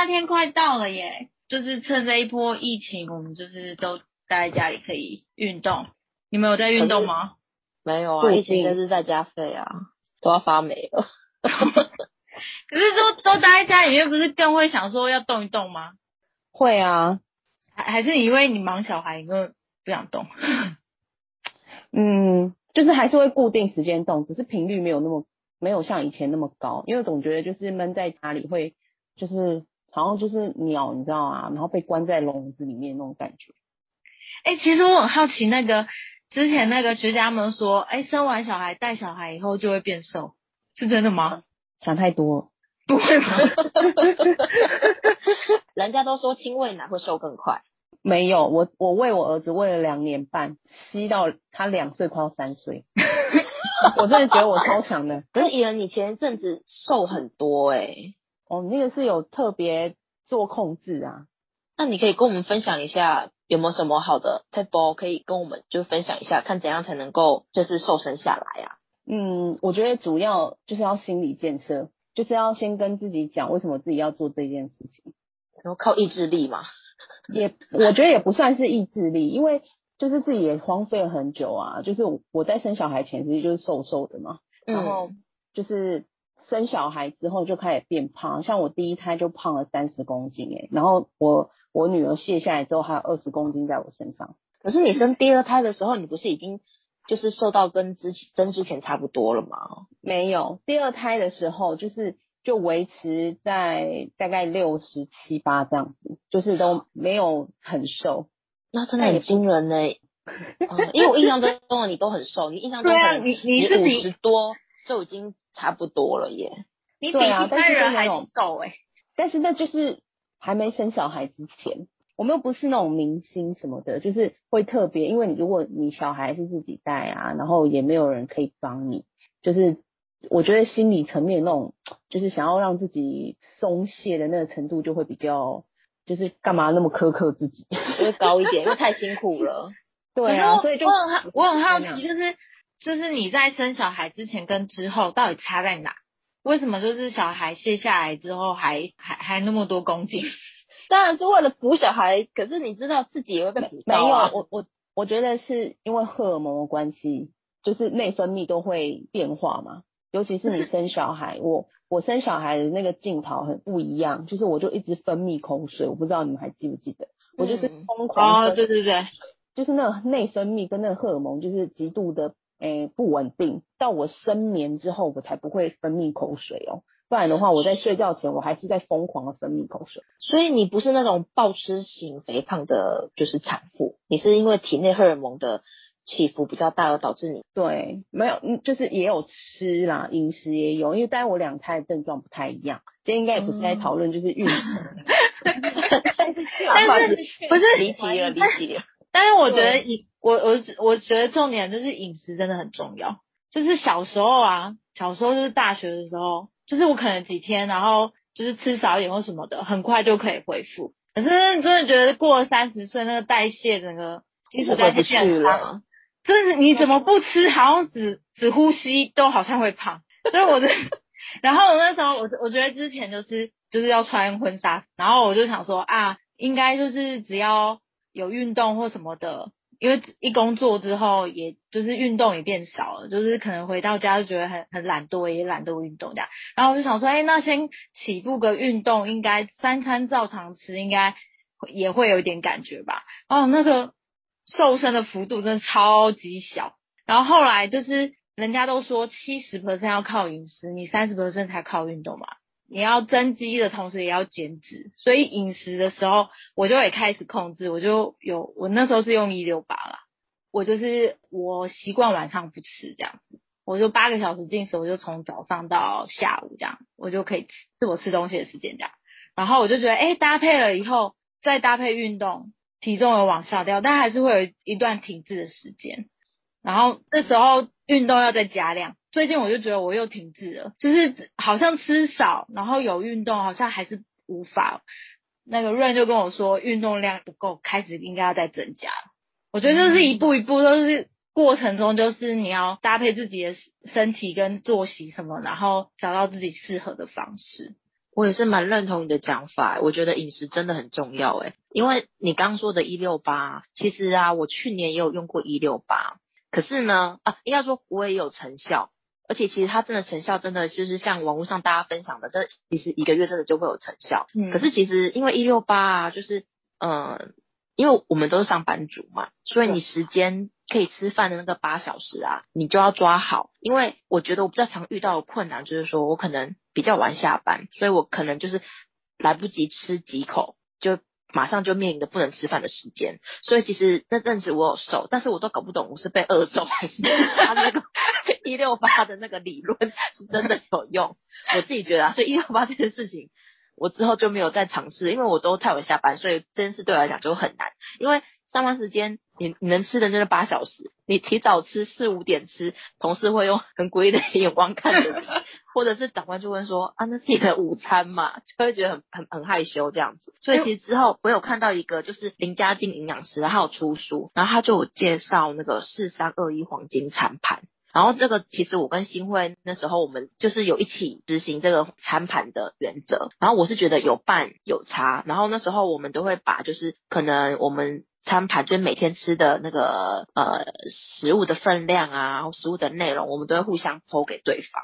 夏天快到了耶，就是趁这一波疫情，我们就是都待在家里可以运动。你们有在运动吗？没有啊，疫情就是在家废啊，都要发霉了。可是都都待在家里面，不是更会想说要动一动吗？会啊，还还是因为你忙小孩，你就不想动？嗯，就是还是会固定时间动，只是频率没有那么没有像以前那么高，因为总觉得就是闷在家里会就是好像就是鸟，你知道吗？然后被关在笼子里面那种感觉。哎，其实我很好奇，那个之前那个学家们说，哎，生完小孩带小孩以后就会变瘦，是真的吗？想太多，不会吗？人家都说亲喂奶会瘦更快。没有，我我喂我儿子喂了两年半，吸到他两岁快要三岁，我真的觉得我超强的。可是怡人，你前一阵子瘦很多哎，哦，那个是有特别做控制啊。那你可以跟我们分享一下，有没有什么好的 tip 可以跟我们就分享一下，看怎样才能够就是瘦身下来啊？嗯，我觉得主要就是要心理建设，就是要先跟自己讲为什么自己要做这件事情，然后靠意志力嘛。也我觉得也不算是意志力，因为就是自己也荒废了很久啊。就是我在生小孩前其实就是瘦瘦的嘛，然后就是生小孩之后就开始变胖，像我第一胎就胖了三十公斤哎，然后我我女儿卸下来之后还有二十公斤在我身上。可是你生第二胎的时候，你不是已经就是瘦到跟之前生之前差不多了吗？没有，第二胎的时候就是。就维持在大概六十七八这样子，就是都没有很瘦，那真的很惊人呢。因为我印象中的你都很瘦，你印象中的你你是五十多就已经差不多了耶。你比一般人还瘦哎，但是那就是还没生小孩之前，我们又不是那种明星什么的，就是会特别，因为你如果你小孩是自己带啊，然后也没有人可以帮你，就是。我觉得心理层面那种，就是想要让自己松懈的那个程度，就会比较，就是干嘛那么苛刻自己，会高一点，因为太辛苦了。对啊，所以就我很我很好奇，就是就是你在生小孩之前跟之后到底差在哪？为什么就是小孩卸下来之后还还还那么多公斤？当然是为了补小孩，可是你知道自己也会被补到啊。我我我觉得是因为荷尔蒙的关系，就是内分泌都会变化嘛。尤其是你生小孩，我我生小孩的那个镜头很不一样，就是我就一直分泌口水，我不知道你们还记不记得，我就是疯狂哦，对对对，就是那个内分泌跟那个荷尔蒙就是极度的诶不稳定，到我深眠之后我才不会分泌口水哦，不然的话我在睡觉前我还是在疯狂的分泌口水。所以你不是那种暴吃型肥胖的，就是产妇，你是因为体内荷尔蒙的。起伏比较大而导致你对没有嗯就是也有吃啦饮食也有因为带我两胎的症状不太一样，今天应该也不是在讨论就是孕，但是 不是离题了离题了，但是我觉得饮我我我觉得重点就是饮食真的很重要，就是小时候啊小时候就是大学的时候，就是我可能几天然后就是吃少一点或什么的，很快就可以恢复，可是真的觉得过了三十岁那个代谢整个基础代谢变差。就是你怎么不吃，好像只只呼吸都好像会胖，所以我的，然后我那时候我我觉得之前就是就是要穿婚纱，然后我就想说啊，应该就是只要有运动或什么的，因为一工作之后，也就是运动也变少了，就是可能回到家就觉得很很懒惰，也懒惰运动这样，然后我就想说，哎，那先起步个运动，应该三餐照常吃，应该也会有一点感觉吧，哦，那个。瘦身的幅度真的超级小，然后后来就是人家都说七十 percent 要靠饮食，你三十 percent 才靠运动嘛。你要增肌的同时也要减脂，所以饮食的时候我就也开始控制，我就有我那时候是用一六八啦，我就是我习惯晚上不吃这样子，我就八个小时进食，我就从早上到下午这样，我就可以吃是我吃东西的时间这样，然后我就觉得哎搭配了以后再搭配运动。体重有往下掉，但还是会有一段停滞的时间。然后那时候运动要再加量。最近我就觉得我又停滞了，就是好像吃少，然后有运动，好像还是无法。那个润就跟我说，运动量不够，开始应该要再增加。我觉得就是一步一步都是过程中，就是你要搭配自己的身体跟作息什么，然后找到自己适合的方式。我也是蛮认同你的讲法，我觉得饮食真的很重要诶，因为你刚说的“一六八”，其实啊，我去年也有用过“一六八”，可是呢，啊，应该说我也有成效，而且其实它真的成效真的就是像网络上大家分享的，这其实一个月真的就会有成效。嗯可是其实因为一六八啊，就是嗯，因为我们都是上班族嘛，所以你时间可以吃饭的那个八小时啊，你就要抓好。因为我觉得我比较常遇到的困难就是说我可能比较晚下班，所以我可能就是来不及吃几口，就马上就面临着不能吃饭的时间。所以其实那阵子我有瘦，但是我都搞不懂我是被饿瘦还是他那个一六八的那个理论是真的有用。我自己觉得啊，所以一六八这件事情。我之后就没有再尝试，因为我都太晚下班，所以这件事对我来讲就很难。因为上班时间你你能吃的就是八小时，你提早吃四五点吃，同事会用很诡异的眼光看着你，或者是长官就问说啊那是你的午餐嘛，就会觉得很很很害羞这样子。所以其实之后我有看到一个就是林家静营养师，他有出书，然后他就有介绍那个四三二一黄金餐盘。然后这个其实我跟新会那时候我们就是有一起执行这个餐盘的原则，然后我是觉得有伴有差，然后那时候我们都会把就是可能我们餐盘就是每天吃的那个呃食物的分量啊，食物的内容，我们都会互相剖给对方。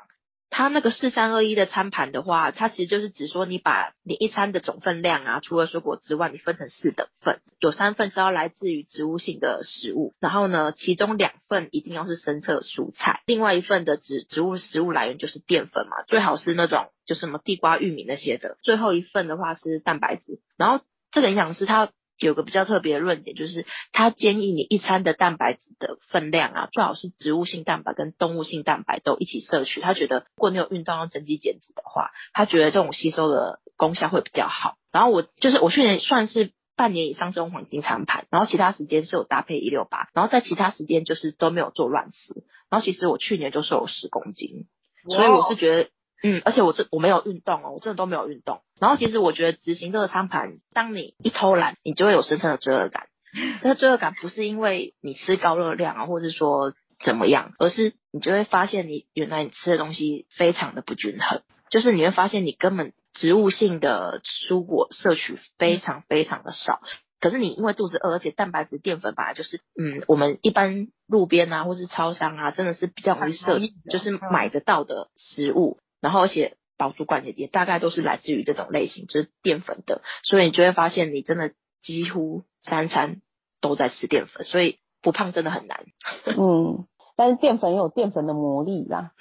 它那个四三二一的餐盘的话，它其实就是指说你把你一餐的总分量啊，除了水果之外，你分成四等份，有三份是要来自于植物性的食物，然后呢，其中两份一定要是深色蔬菜，另外一份的植植物食物来源就是淀粉嘛，最好是那种就什么地瓜、玉米那些的，最后一份的话是蛋白质，然后这个营养师他。有个比较特别的论点，就是他建议你一餐的蛋白质的分量啊，最好是植物性蛋白跟动物性蛋白都一起摄取。他觉得，如果你有运动要增肌减脂的话，他觉得这种吸收的功效会比较好。然后我就是我去年算是半年以上是用黄金餐盘，然后其他时间是有搭配一六八，然后在其他时间就是都没有做乱吃。然后其实我去年就瘦了十公斤，所以我是觉得。嗯，而且我这我没有运动哦，我真的都没有运动。然后其实我觉得执行这个餐盘，当你一偷懒，你就会有深深的罪恶感。这个罪恶感不是因为你吃高热量啊，或者说怎么样，而是你就会发现你原来你吃的东西非常的不均衡，就是你会发现你根本植物性的蔬果摄取非常非常的少。可是你因为肚子饿，而且蛋白质、淀粉本来就是，嗯，我们一般路边啊，或是超商啊，真的是比较容易摄，就是买得到的食物。然后而且饱足感也也大概都是来自于这种类型，就是淀粉的，所以你就会发现你真的几乎三餐都在吃淀粉，所以不胖真的很难。嗯，但是淀粉也有淀粉的魔力啦。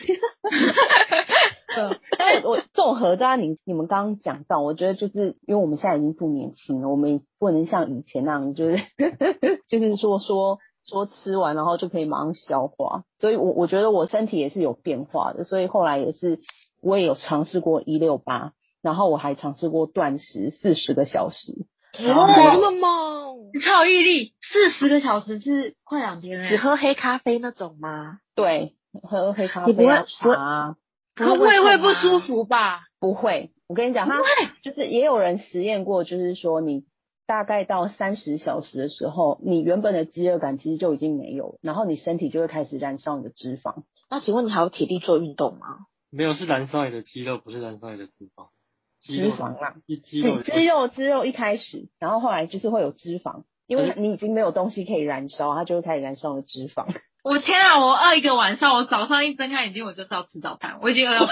嗯，但我综合在你你们刚刚讲到，我觉得就是因为我们现在已经不年轻了，我们不能像以前那样，就是就是说说说吃完然后就可以马上消化，所以我我觉得我身体也是有变化的，所以后来也是我也有尝试过一六八，然后我还尝试过断食四十个小时，哇，那么猛！你超有毅力，四十个小时是快两天了、只喝黑咖啡那种吗？对，喝黑咖你不会啡啊茶啊。可胃会不舒服吧？不会，我跟你讲，他就是也有人实验过，就是说你大概到三十小时的时候，你原本的饥饿感其实就已经没有了，然后你身体就会开始燃烧你的脂肪。那请问你还有体力做运动吗？没有是燃烧你的肌肉，不是燃烧你的脂肪。脂肪啦，肌肌肉肌肉肌肉一开始，然后后来就是会有脂肪，因为你已经没有东西可以燃烧，它就会开始燃烧你的脂肪。我天啊！我饿一个晚上，我早上一睁开眼睛我就知道吃早餐，我已经饿到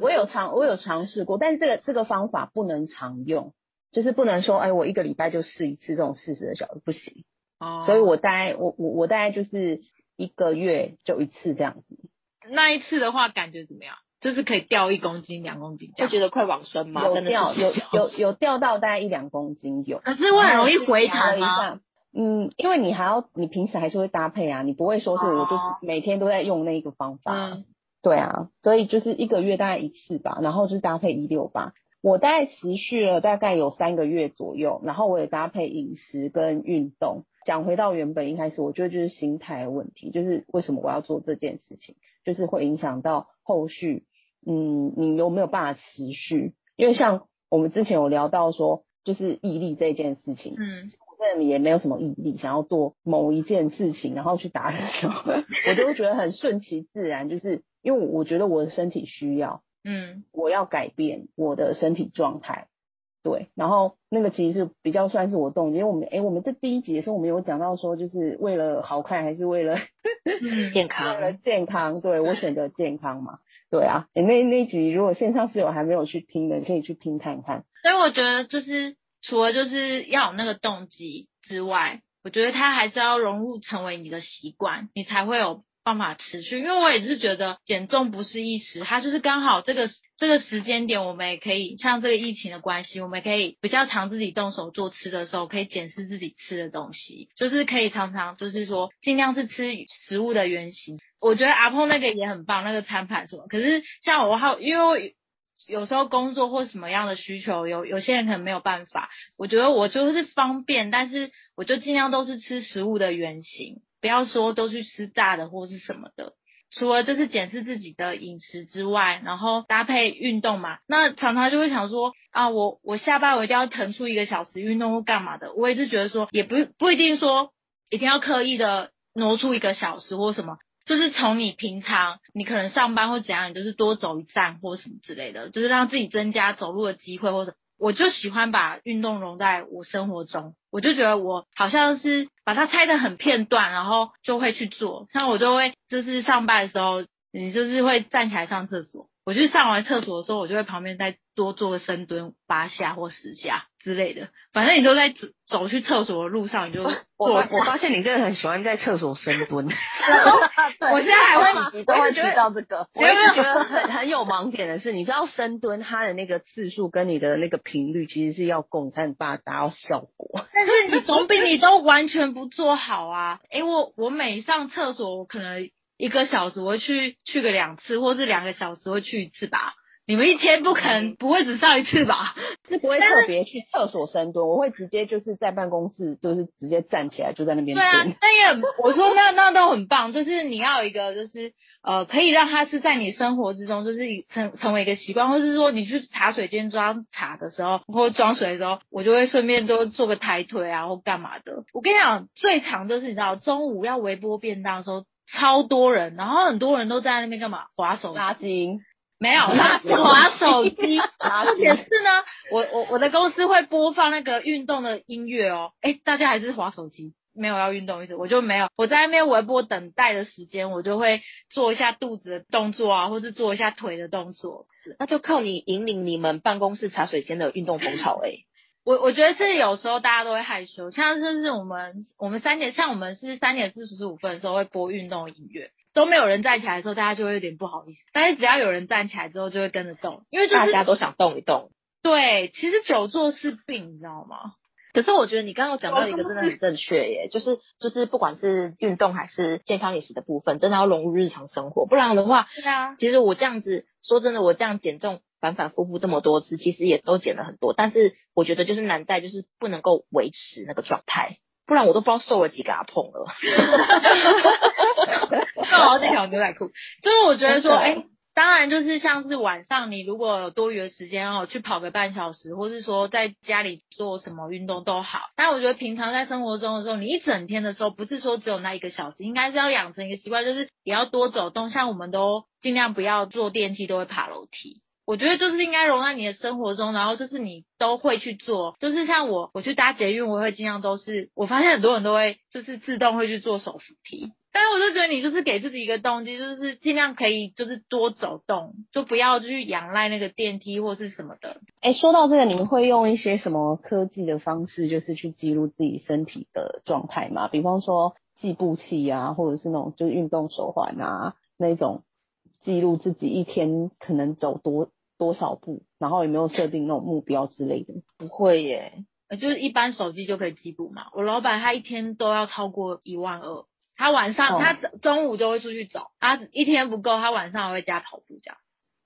我 有尝我有尝试过，但是这个这个方法不能常用，就是不能说哎我一个礼拜就试一次这种四十个小时不行。哦所以我大概我我我大概就是一个月就一次这样子。那一次的话感觉怎么样？就是可以掉一公斤、两公斤这样。觉得快往生吗？有真的掉有有有掉到大概一两公斤有。可是会很容易回弹吗？嗯，因为你还要你平时还是会搭配啊，你不会说是我就是哦每天都在用那个方法。嗯，对啊，所以就是一个月大概一次吧，然后就是搭配一六八。我大概持续了大概有三个月左右，然后我也搭配饮食跟运动。讲回到原本一开始，我觉得就是心态的问题，就是为什么我要做这件事情，就是会影响到后续，嗯，你有没有办法持续？因为像我们之前有聊到说，就是毅力这件事情，嗯，我这里也没有什么毅力，想要做某一件事情，然后去达成，我就会觉得很顺其自然，就是因为我觉得我的身体需要，嗯我要改变我的身体状态。对，然后那个其实是比较算是我动机，因为我们哎，我们这第一集的时候，我们有讲到说，就是为了好看还是为了嗯，健 为了，健康？对我选择健康嘛，对啊，诶那那集如果线上室友还没有去听的，你可以去听看看。所以我觉得就是除了就是要有那个动机之外，我觉得它还是要融入成为你的习惯，你才会有办法持续。因为我也是觉得减重不是一时，它就是刚好这个这个时间点，我们也可以像这个疫情的关系，我们可以比较常自己动手做吃的时候，可以检视自己吃的东西，就是可以常常就是说尽量是吃食物的原型。我觉得阿碰那个也很棒，那个餐盘什么。可是像我好，因为有时候工作或什么样的需求，有有些人可能没有办法。我觉得我就是方便，但是我就尽量都是吃食物的原型，不要说都去吃炸的或是什么的。除了就是检视自己的饮食之外，然后搭配运动嘛，那常常就会想说啊，我我下班我一定要腾出一个小时运动或干嘛的。我也是觉得说，也不不一定说一定要刻意的挪出一个小时或什么，就是从你平常你可能上班或怎样，你就是多走一站或什么之类的，就是让自己增加走路的机会或者。我就喜欢把运动融在我生活中，我就觉得我好像是把它拆得很片段，然后就会去做。像我就会就是上班的时候，你就是会站起来上厕所，我就上完厕所的时候，我就会旁边再多做个深蹲八下或十下之类的。反正你都在走走去厕所的路上，你就我我发现你真的很喜欢在厕所深蹲。我现在还会几集都会提到这个。我一没有直觉得很很有盲点的是，你知道深蹲它的那个次数跟你的那个频率其实是要共，才能把它达到效果。但是你总比你都完全不做好啊！诶，我我每上厕所，我可能一个小时我会去去个两次，或是两个小时会去一次吧。你们一天不可能不会只上一次吧？是不会特别去厕所深蹲，我会直接就是在办公室，就是直接站起来就在那边对啊蹲。，那也我说那那都很棒，就是你要有一个就是呃可以让它是在你生活之中，就是成成为一个习惯，或是说你去茶水间装茶的时候，或者装水的时候，我就会顺便都做个抬腿啊或干嘛的。我跟你讲，最长就是你知道中午要微波便当的时候。超多人，然后很多人都在那边干嘛？划手机？拉筋，没有，他 是划手机。而且是呢，我我我的公司会播放那个运动的音乐哦。哎，大家还是划手机，没有要运动意思，我就没有。我在那边微波等待的时间，我就会做一下肚子的动作啊，或是做一下腿的动作。那就靠你引领你们办公室茶水间的运动风潮哎、我我觉得是有时候大家都会害羞，像就是我们我们三点，像我们是三点四十五分的时候会播运动音乐，都没有人站起来的时候，大家就会有点不好意思。但是只要有人站起来之后，就会跟着动，因为就是大家都想动一动。对，其实久坐是病，你知道吗？可是我觉得你刚刚有讲到一个真的很正确耶，就是就是不管是运动还是健康饮食的部分，真的要融入日常生活，不然的话，对啊，其实我这样子说真的，我这样减重反反复复这么多次，其实也都减了很多，但是我觉得就是难在就是不能够维持那个状态，不然我都不知道瘦了几个阿碰了。那我要这条牛仔裤，就是我觉得说，哎、当然就是像是晚上你如果有多余的时间哦，去跑个半小时，或是说在家里做什么运动都好。但我觉得平常在生活中的时候，你一整天的时候，不是说只有那一个小时，应该是要养成一个习惯，就是也要多走动。像我们都尽量不要坐电梯，都会爬楼梯。我觉得就是应该融在你的生活中，然后就是你都会去做，就是像我，我去搭捷运，我会尽量都是，我发现很多人都会就是自动会去做手扶梯，但是我就觉得你就是给自己一个动机，就是尽量可以就是多走动，就不要去仰赖那个电梯或是什么的。哎，说到这个，你们会用一些什么科技的方式，就是去记录自己身体的状态吗？比方说计步器啊，或者是那种就是运动手环啊，那种记录自己一天可能走多多少步，然后有没有设定那种目标之类的？不会耶，呃，就是一般手机就可以记步嘛。我老板他一天都要超过一万二，他晚上、哦他中午就会出去走，他一天不够，他晚上还会加跑步这样。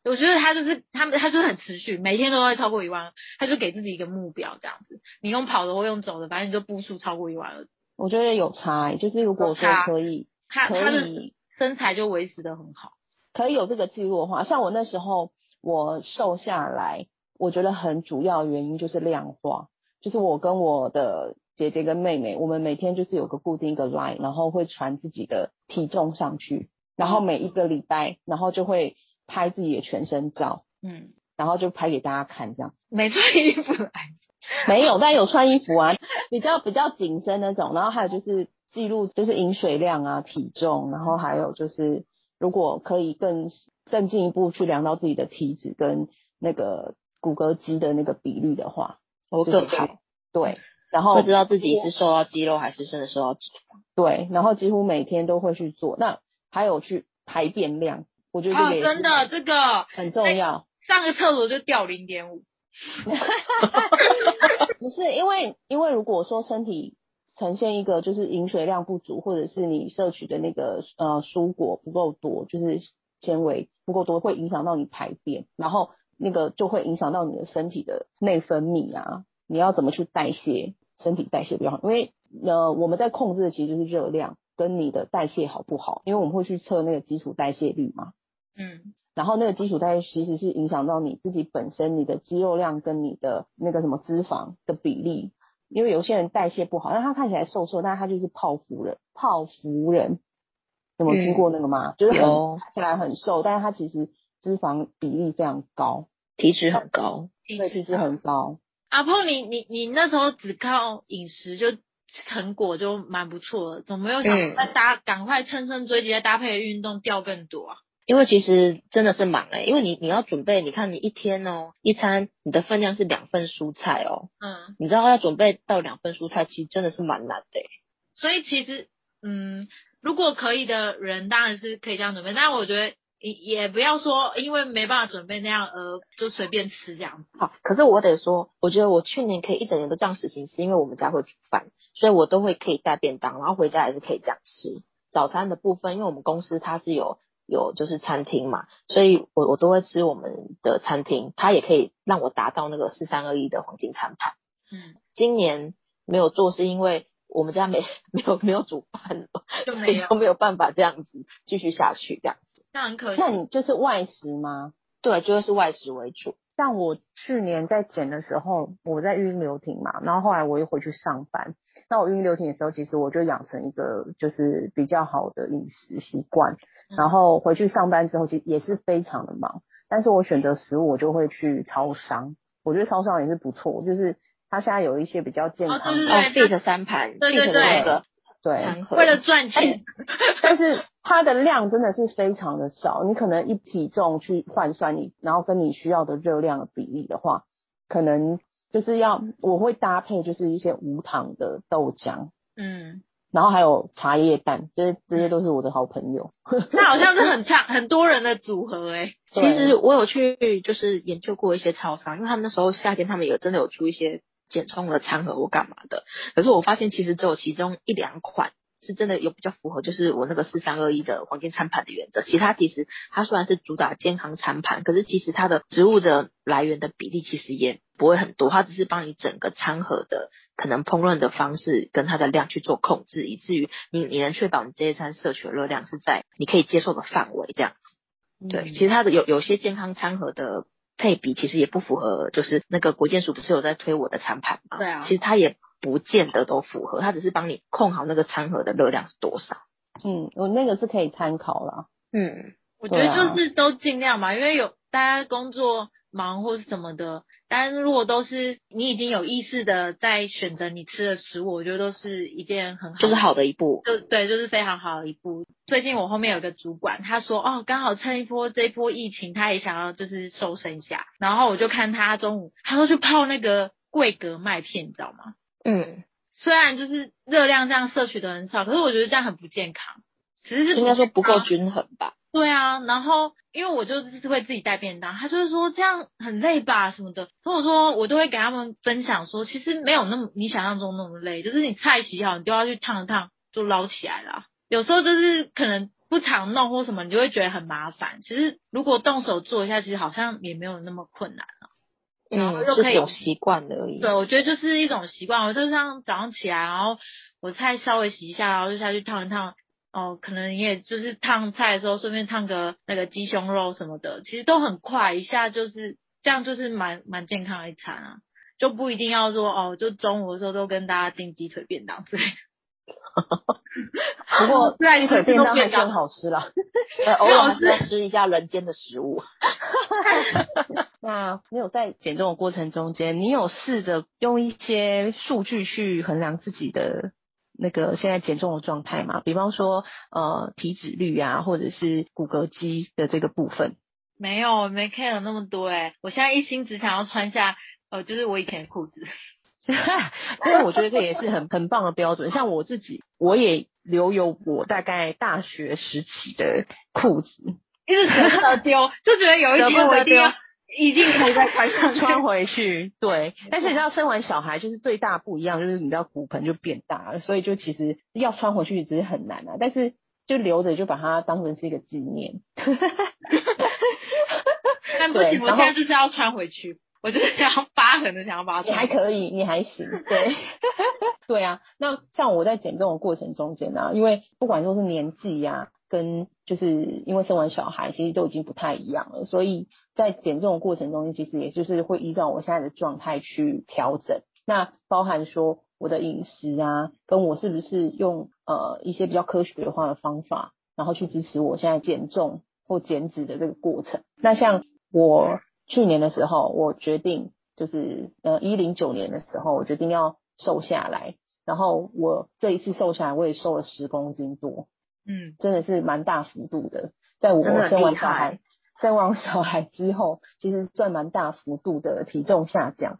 我觉得他就是他们，他就是很持续，每天都会超过一万二，他就给自己一个目标这样子。你用跑的或用走的，反正你就步数超过一万二，我觉得有差、欸，就是如果说可以可他他的以身材就维持的很好。可以有这个记录的话，像我那时候我瘦下来，我觉得很主要原因就是量化，就是我跟我的姐姐跟妹妹，我们每天就是有个固定一个 line，然后会传自己的体重上去，然后每一个礼拜，然后就会拍自己的全身照，嗯，然后就拍给大家看这样。没穿衣服来，没有，但有穿衣服啊，比较比较紧身那种。然后还有就是记录就是饮水量啊、体重，然后还有就是如果可以更更进一步去量到自己的体脂跟那个骨骼肌的那个比率的话，我就是更好，对。然后会知道自己是瘦到肌肉还是真的瘦到脂肪。对，然后几乎每天都会去做。那还有去排便量，我觉得真的这个很重要。上个厕所就掉零点五，不是因为，因为如果说身体呈现一个就是饮水量不足，或者是你摄取的那个呃蔬果不够多，就是纤维不够多，会影响到你排便，然后那个就会影响到你的身体的内分泌啊，你要怎么去代谢，身体代谢比较好，因为呃我们在控制的其实就是热量跟你的代谢好不好，因为我们会去测那个基础代谢率嘛，嗯，然后那个基础代谢其实是影响到你自己本身你的肌肉量跟你的那个什么脂肪的比例，因为有些人代谢不好，但他看起来瘦瘦，但他就是泡芙人，泡芙人，有没有听过那个吗？就是很有看起来很瘦，但是它其实脂肪比例非常高，体脂很高，对，体脂很高。阿胖，你你你那时候只靠饮食就成果就蛮不错的，怎么没有想嗯再搭赶快乘胜追击，再搭配运动掉更多啊？因为其实真的是忙哎、因为你你要准备，你看你一天哦，一餐你的分量是两份蔬菜哦，嗯，你知道要准备到两份蔬菜，其实真的是蛮难的、欸。所以其实嗯，如果可以的人当然是可以这样准备，但我觉得也也不要说因为没办法准备那样而就随便吃这样子。好，可是我得说，我觉得我去年可以一整年都这样实行，是因为我们家会煮饭，所以我都会可以带便当，然后回家也是可以这样吃。早餐的部分，因为我们公司它是有有就是餐厅嘛，所以我我都会吃我们的餐厅，它也可以让我达到那个四三二一的黄金餐盘。嗯，今年没有做，是因为我们家没 没有没有煮饭了，就没有就，没有办法这样子继续下去这样子。那很可惜那。你就是外食吗？对，就会是外食为主。像我去年在减的时候，我在育婴留停嘛，然后后来我又回去上班。那我育婴留停的时候，其实我就养成一个就是比较好的饮食习惯。嗯然后回去上班之后，其实也是非常的忙，但是我选择食物，我就会去超商。我觉得超商也是不错，就是它现在有一些比较健哦康的，对哦，fit 三盘对对，fit 的那个对，为了赚钱，但是它的量真的是非常的少，你可能一体重去换算你，然后跟你需要的热量的比例的话，可能就是要我会搭配就是一些无糖的豆浆，嗯，然后还有茶叶蛋，这些这些都是我的好朋友。那好像是很差很多人的组合哎、其实我有去就是研究过一些超商，因为他们那时候夏天他们有真的有出一些减重的餐盒或干嘛的，可是我发现其实只有其中一两款是真的有比较符合，就是我那个四三二一的黄金餐盘的原则。其他其实它虽然是主打健康餐盘，可是其实它的植物的来源的比例其实也不会很多，它只是帮你整个餐盒的可能烹饪的方式跟它的量去做控制，以至于你你能确保你这一餐摄取的热量是在你可以接受的范围这样子。对，其实它的有有些健康餐盒的配比其实也不符合，就是那个国建署不是有在推我的餐盘吗？对啊其实它也不见得都符合，它只是帮你控好那个餐盒的热量是多少。嗯，我那个是可以参考了。嗯，我觉得就是都尽量嘛，因为有大家工作忙或是什么的，但是如果都是你已经有意识的在选择你吃的食物，我觉得都是一件很好，就是好的一步。就对，就是非常好的一步。最近我后面有个主管，他说哦，刚好趁一波这一波疫情，他也想要就是瘦身一下，然后我就看他中午，他说去泡那个桂格麦片，你知道吗？嗯，虽然就是热量这样摄取的很少，可是我觉得这样很不健康，只是应该说不够均衡吧。对啊，然后因为我就是会自己带便当，他就是说这样很累吧什么的，所以我说我都会给他们分享说，其实没有那么你想象中那么累，就是你菜洗好，你都要去烫一烫就捞起来了。有时候就是可能不常弄或什么，你就会觉得很麻烦。其实如果动手做一下，其实好像也没有那么困难啊。嗯，又可以就是有习惯而已。对，我觉得就是一种习惯。我就像早上起来，然后我菜稍微洗一下，然后就下去烫一烫。哦，可能你也就是烫菜的时候，顺便烫个那个鸡胸肉什么的，其实都很快，一下就是这样，就是蛮蛮健康的一餐啊，就不一定要说哦，就中午的时候都跟大家订鸡腿便当之类的。不过对鸡腿便当还便当是很好吃啦。呃，偶尔还是要吃一下人间的食物。那你有在减重的过程中间，你有试着用一些数据去衡量自己的那个现在减重的状态嘛？比方说，呃，体脂率啊，或者是骨骼肌的这个部分。没有，我没 care 那么多哎，我现在一心只想要穿下呃，就是我以前的裤子。但是我觉得这也是很很棒的标准。像我自己，我也留有我大概大学时期的裤子，一直舍不得丢，就觉得有一天我一定要丢一定可以再穿上去。穿回去。对，但是你知道生完小孩就是最大不一样，就是你知道骨盆就变大了，所以就其实要穿回去只是很难啊。但是就留着，就把它当成是一个纪念。但不行，我现在就是要穿回去，我就是要疤痕的想要把它你还。可以，你还行，对，对啊。那像我在减重的过程中间呢、因为不管说是年纪呀、跟就是因为生完小孩，其实都已经不太一样了，所以在减重的过程中，其实也就是会依照我现在的状态去调整。那包含说我的饮食啊，跟我是不是用呃一些比较科学化的方法，然后去支持我现在减重或减脂的这个过程。那像我去年的时候，我决定就是呃一零九年的时候，我决定要瘦下来，然后我这一次瘦下来，我也瘦了十公斤多，嗯，真的是蛮大幅度的。在我生完小孩，生完小孩之后，其实算蛮大幅度的体重下降。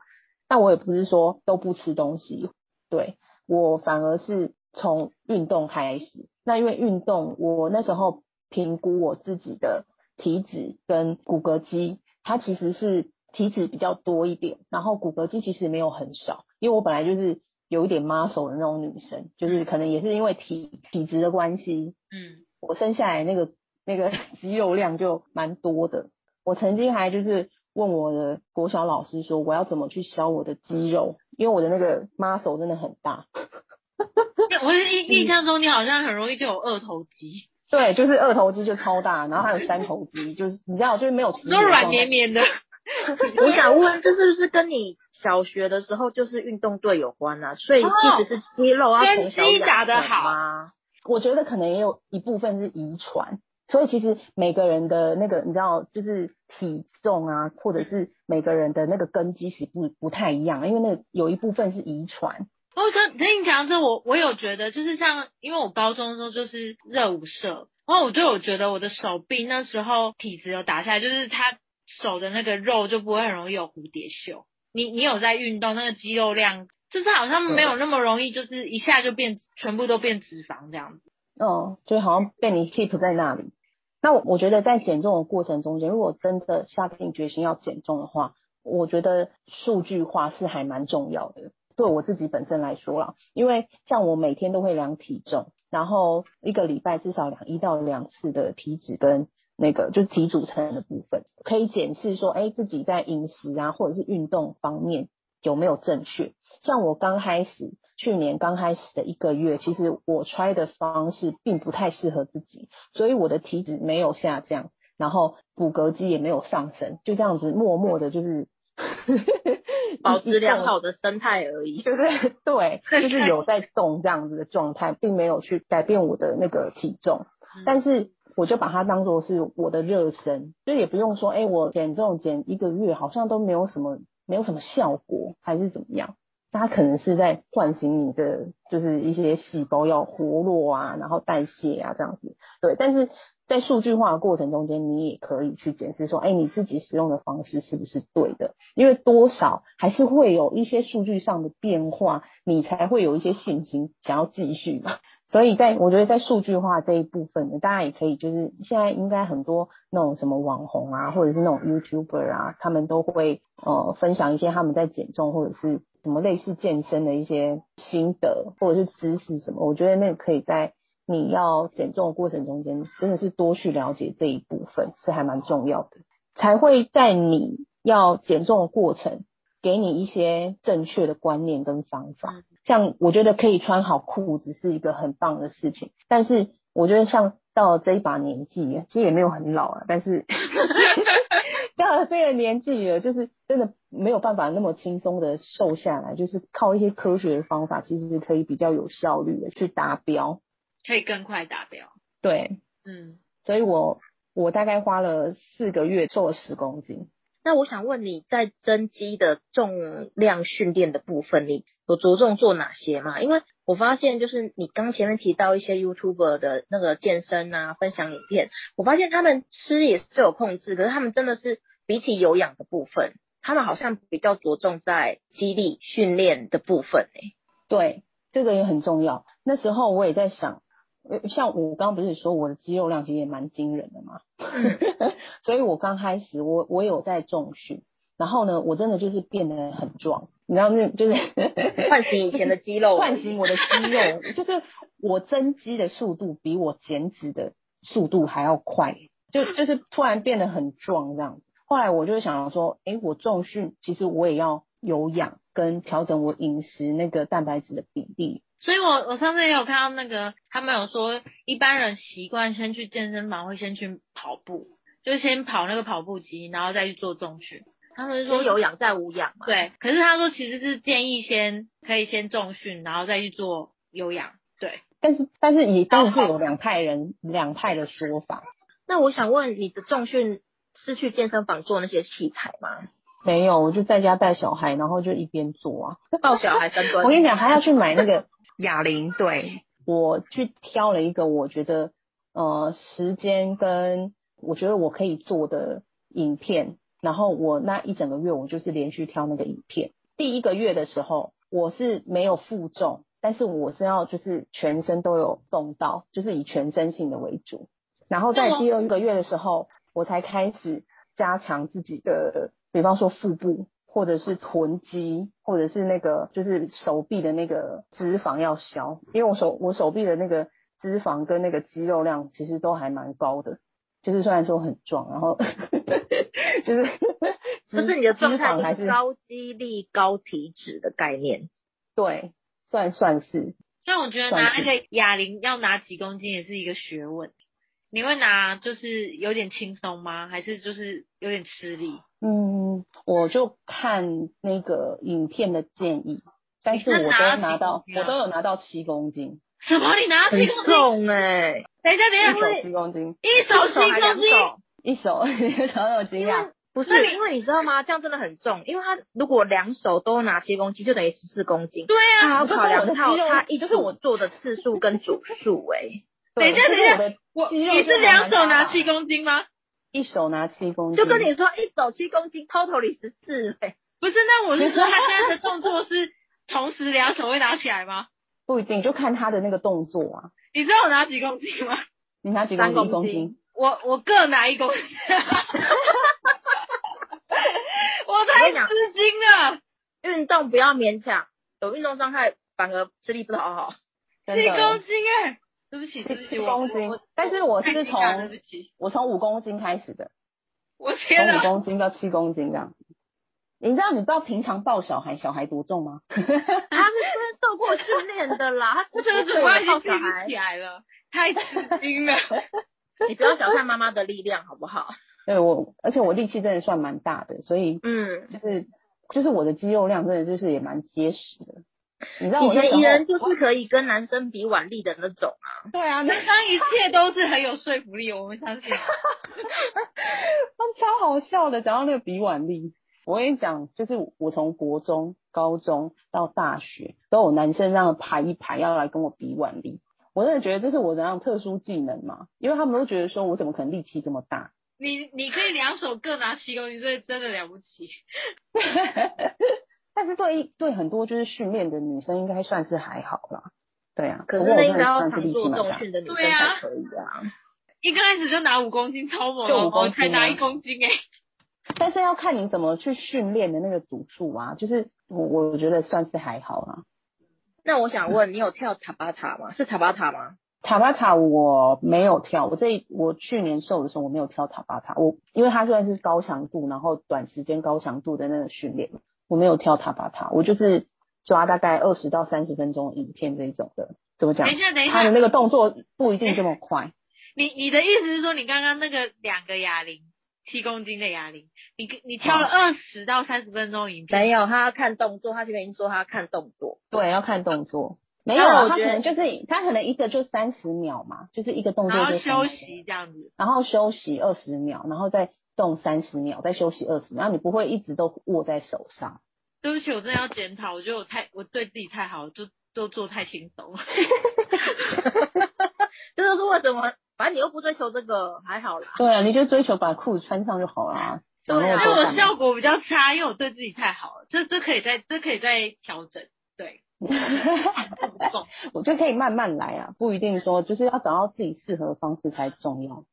但我也不是说都不吃东西，对我反而是从运动开始。那因为运动，我那时候评估我自己的体脂跟骨骼肌，它其实是体脂比较多一点，然后骨骼肌其实没有很少，因为我本来就是有一点 muscle 的那种女生，就是可能也是因为体体质的关系，嗯，我生下来那个那个 肌肉量就蛮多的。我曾经还就是问我的国小老师说，我要怎么去消我的肌肉，因为我的那个 muscle 真的很大。我是印印象中你好像很容易就有二头肌，对，就是二头肌就超大，然后还有三头肌，就是你知道，就是没有都软绵绵的。我想问，这是不是跟你小学的时候就是运动队有关啊？所以一直是肌肉啊根从小基打养成得好吗？我觉得可能也有一部分是遗传，所以其实每个人的那个你知道，就是体重啊，或者是每个人的那个根基是不不太一样，因为那有一部分是遗传。我跟跟你讲这，我我有觉得，就是像因为我高中的时候就是热舞社，然后我就有觉得我的手臂那时候体质有打下来，就是他手的那个肉就不会很容易有蝴蝶袖。你你有在运动，那个肌肉量就是好像没有那么容易，就是一下就变全部都变脂肪这样子。哦，就好像被你 keep 在那里。那我我觉得在减重的过程中间，如果真的下定决心要减重的话，我觉得数据化是还蛮重要的。对我自己本身来说啦，因为像我每天都会量体重，然后一个礼拜至少量一到两次的体脂跟那个就是体组成的部分，可以检视说，哎，自己在饮食啊或者是运动方面有没有正确。像我刚开始去年刚开始的一个月，其实我 try 的方式并不太适合自己，所以我的体脂没有下降，然后骨骼肌也没有上升，就这样子默默的，就是 保持良好。的生态而已。就 是对，就是有在动这样子的状态，并没有去改变我的那个体重，嗯但是我就把它当做是我的热身，就也不用说，哎、我减重减一个月好像都没有什么没有什么效果，还是怎么样？它可能是在唤醒你的，就是一些细胞要活络啊，然后代谢啊这样子。对，但是在数据化的过程中间，你也可以去检视说，哎，你自己使用的方式是不是对的？因为多少还是会有一些数据上的变化，你才会有一些信心想要继续嘛。所以在我觉得在数据化这一部分，大家也可以就是现在应该很多那种什么网红啊，或者是那种 YouTuber 啊，他们都会呃分享一些他们在减重或者是什么类似健身的一些心得或者是知识什么，我觉得那个可以在你要减重的过程中间，真的是多去了解这一部分是还蛮重要的，才会在你要减重的过程给你一些正确的观念跟方法。像我觉得可以穿好裤子是一个很棒的事情，但是我觉得像到了这一把年纪，其实也没有很老啊，但是 到了这个年纪了，就是真的没有办法那么轻松的瘦下来，就是靠一些科学的方法，其实是可以比较有效率的去达标。可以更快达标。对，嗯，所以我我大概花了四个月瘦了十公斤。那我想问你在增肌的重量训练的部分，你有着重做哪些嘛？因为我发现就是你刚前面提到一些 YouTuber 的那个健身啊，分享影片，我发现他们吃也是有控制，可是他们真的是比起有氧的部分，他们好像比较着重在肌力训练的部分诶、对，这个也很重要。那时候我也在想，呃像我刚刚不是说我的肌肉量其实也蛮惊人的嘛，所以我刚开始我我有在重训，然后呢，我真的就是变得很壮，你知道那就是 唤醒以前的肌肉唤醒我的肌肉，就是我增肌的速度比我减脂的速度还要快，就就是突然变得很壮这样子。后来我就想说，诶，我重训其实我也要有氧跟调整我饮食那个蛋白质的比例。所以我我上次也有看到那个，他们有说一般人习惯先去健身房会先去跑步，就先跑那个跑步机，然后再去做重训。他们是说说有氧再无氧嘛？，对，可是他说其实是建议先可以先重训，然后再去做有氧。对，但是但是也当然是有两派人两派的说法，那我想问你的重训是去健身房做那些器材吗？没有，我就在家带小孩，然后就一边做啊。抱小孩深蹲？我跟你讲，还要去买那个 哑铃。对，我去挑了一个我觉得呃时间跟我觉得我可以做的影片，然后我那一整个月我就是连续挑那个影片。第一个月的时候我是没有负重，但是我是要就是全身都有动到，就是以全身性的为主。然后在第二个月的时候，我才开始加强自己的，比方说腹部，或者是臀肌，或者是那个就是手臂的那个脂肪要消，因为我手我手臂的那个脂肪跟那个肌肉量其实都还蛮高的，就是虽然说很壮，然后 就是 就是你的状态还就是高肌力、高体脂的概念。对，算算是所以我觉得拿那个哑铃要拿几公斤也是一个学问。你会拿就是有点轻松吗？还是就是有点吃力？嗯，我就看那个影片的建议，但是我都拿到我都有拿到七公斤，什么？你拿到七公斤？重哎、等一下，等一下，一手七公斤，一手七公斤，手，一手，好有惊讶。不是因为你知道吗？这样真的很重，因为他如果两手都拿七公斤，就等于十四公斤。对啊，他还要就是考量到我的肌肉他一就是我做的次数跟组数 哎、等一下等一下我你是两手拿七公斤吗？一手拿七公斤，就跟你说一手七公斤，totally 十四哎。不是，那我是说他现在的动作是同时两手会拿起来吗？不一定，就看他的那个动作啊。你知道我拿几公斤吗？你拿几公斤？三公斤。我我各拿一公斤，我太吃惊了，运动不要勉强，有运动伤害反而吃力不讨好。真的。七公斤哎、对不起对不起，七我公斤。但是我是从我从五公斤开始的，我天从五，公斤到七公斤这样。你知道你知道平常抱小孩，小孩多重吗？他是真受过训练的啦，他我这个十嘴巴已经抱小孩。起，来了，太吃惊了。你不要小看妈妈的力量好不好？对我，而且我力气真的算蛮大的，所以嗯，就是就是我的肌肉量真的就是也蛮结实的。你知道以前艺人就是可以跟男生比腕力的那种啊。对啊，那刚刚一切都是很有说服力，我们相信。超好笑的。讲到那个比腕力，我跟你讲，就是我从国中、高中到大学，都有男生这样排一排要来跟我比腕力。我真的觉得这是我怎样特殊技能嘛？因为他们都觉得说我怎么可能力气这么大？你你可以两手各拿七公斤，这真的了不起。但是对对很多就是训练的女生应该算是还好啦。对啊，可是那应该要常做。重训的女生对啊才可以啊。一刚开始就拿五公斤，超猛了，就五公斤啊才拿一公斤哎、但是要看你怎么去训练的那个组数啊，就是我我觉得算是还好啦。那我想问，你有跳塔巴塔吗？是塔巴塔吗？塔巴塔我没有跳，我这一我去年瘦的时候我没有跳塔巴塔，我因为它算是高强度，然后短时间高强度的那个训练，我没有跳塔巴塔，我就是抓大概二十到三十分钟影片这一种的，怎么讲等一？下，等一下，它的那个动作不一定这么快，你你的意思是说，你刚刚那个两个哑铃，七公斤的哑铃，你你跳了二十到三十分钟影片，没有，他要看动作，他前面已经说他要看动作。对，要看动作。没有我觉得能就是他可能一个就三十秒嘛，就是一个动作然后就休息这样子。然后休息二十秒，然后再动三十秒，再休息二十秒，然后你不会一直都握在手上。对不起，我真的要检讨，我觉得我太我对自己太好，就都做太轻松了。这就是为什么，反正你又不追求这个，还好啦。对啊，你就追求把裤子穿上就好了。讲那对啊因为我效果比较差，因为我对自己太好了，这这可以再这可以再调整。对，不重我觉得可以慢慢来啊，不一定说就是要找到自己适合的方式才重要。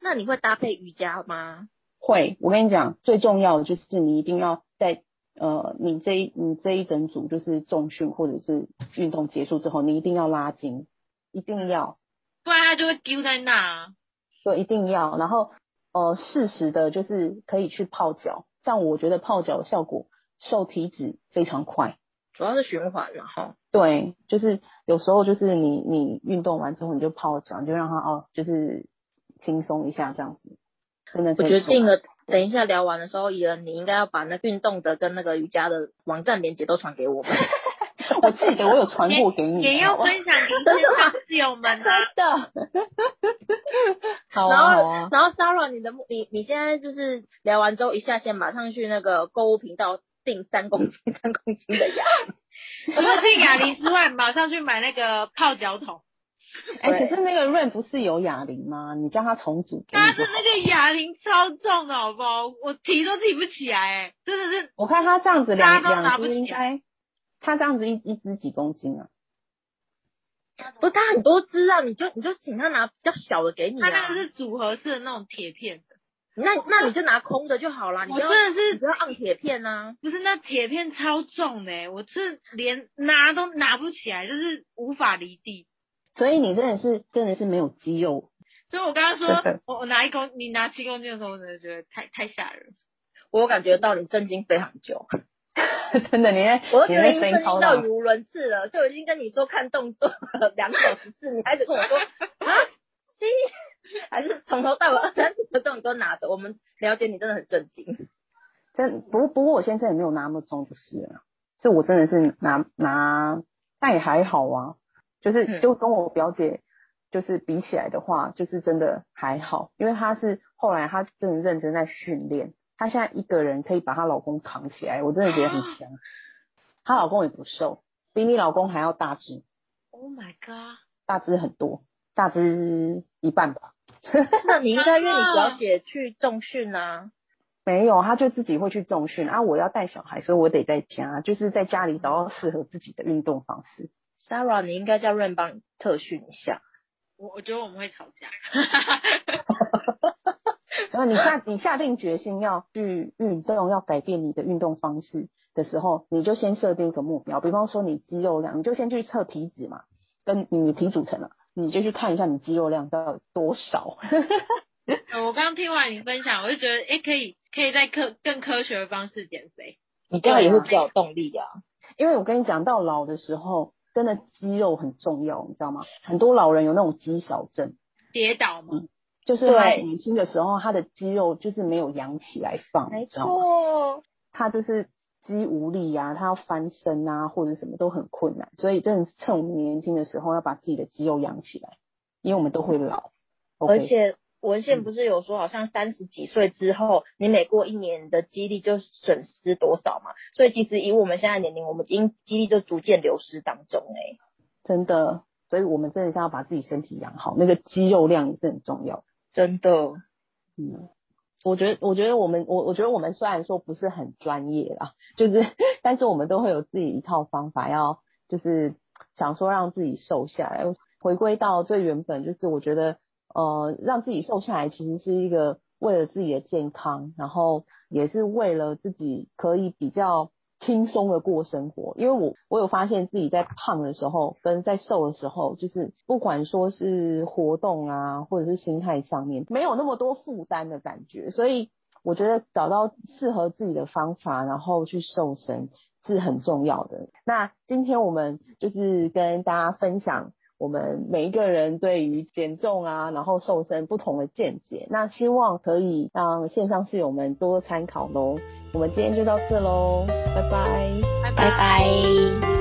那你会搭配瑜伽吗？会，我跟你讲，最重要的就是你一定要在呃，你这一你这一整组就是重训或者是运动结束之后，你一定要拉筋，一定要，不然它就会丢在那啊。对，一定要。然后呃，适时的就是可以去泡脚，像我觉得泡脚的效果瘦体脂非常快。主要是循环然后对，就是有时候就是你你运动完之后你就泡脚，你就让它哦，就是轻松一下这样子，真的我决定了，等一下聊完的时候，怡人你应该要把那运动的跟那个瑜伽的网站链接都传给我们。我记得我有传过给你，也要分享给 真的吗室友们啊。真的。好 然后然后 Sarah，你的目你你现在就是聊完之后一下线，马上去那个购物频道订三公斤三公斤的牙。除了订哑铃之外，马上去买那个泡脚桶。哎、对可是那个 Rain 不是有哑铃吗？你叫他重组给它的你就好。那个哑铃超重的，好不好？我提都提不起来，哎，真的是我看他这样子两大家都拿两只不起应该，他这样子一一只几公斤啊？不是他很多只啊，你就你就请他拿比较小的给你啊它那个。是组合式的那种铁片的，那那你就拿空的就好啦，你我不要真的是你不要按铁片啊。不是那铁片超重的，哎我是连拿都拿不起来，就是无法离地。所以你真的是真的是没有肌肉，所以我刚刚说，我我拿一公，你拿七公斤的时候，我真的觉得太太吓人。我感觉到你震惊非常久，真的，你在我都觉得已经震音超大。惊到语，无伦次了，就已经跟你说看动作了两小时四，你还是跟我说啊，七，还是从头到尾二三十分钟你都拿着，我们了解你真的很震惊。真不过不过我现在也没有拿那么重就是了，所以我真的是拿拿，但也还好啊，就是嗯。就跟我表姐就是比起来的话，就是真的还好，因为她是后来她真的认真在训练，她现在一个人可以把她老公扛起来，我真的觉得很强。她老公也不瘦，比你老公还要大只，Oh my god！大只很多，大只一半吧。那你应该约你表姐去重训啊。没有，他就自己会去重训啊。我要带小孩，所以我得在家，就是在家里找到适合自己的运动方式。Sarah，你应该叫 Rain 帮你特训一下。我我觉得我们会吵架。然后你下你下定决心要去运动，要改变你的运动方式的时候，你就先设定一个目标，比方说你肌肉量，你就先去测体脂嘛，跟你体组成了，你就去看一下你肌肉量到底多少。呃 我刚刚听完你分享，我就觉得，哎、可以可以在科更科学的方式减肥。你这样也会比较有动力啊。因为我跟你讲，到老的时候，真的肌肉很重要，你知道吗？很多老人有那种肌少症。跌倒嘛，就是他对年轻的时候，他的肌肉就是没有扬起来放，你知道吗？错，他就是肌无力啊，他要翻身啊，或者什么都很困难，所以真的趁我们年轻的时候要把自己的肌肉养起来，因为我们都会老。而且文献不是有说，好像三十几岁之后，你每过一年的肌力就损失多少嘛？所以其实以我们现在年龄，我们已经肌力就逐渐流失当中哎、真的，所以我们真的是要把自己身体养好，那个肌肉量也是很重要的。真的。嗯，我觉得，我觉得我们，我我觉得我们虽然说不是很专业啦，就是，但是我们都会有自己一套方法，要就是想说让自己瘦下来，回归到最原本，就是我觉得，呃，让自己瘦下来其实是一个为了自己的健康，然后也是为了自己可以比较轻松的过生活。因为我我有发现自己在胖的时候跟在瘦的时候，就是不管说是活动啊，或者是心态上面，没有那么多负担的感觉。所以我觉得找到适合自己的方法，然后去瘦身是很重要的。那今天我们就是跟大家分享。我们每一个人对于减重啊，然后瘦身不同的见解，那希望可以让线上室友们多参考喽。我们今天就到这喽，拜拜。拜拜拜。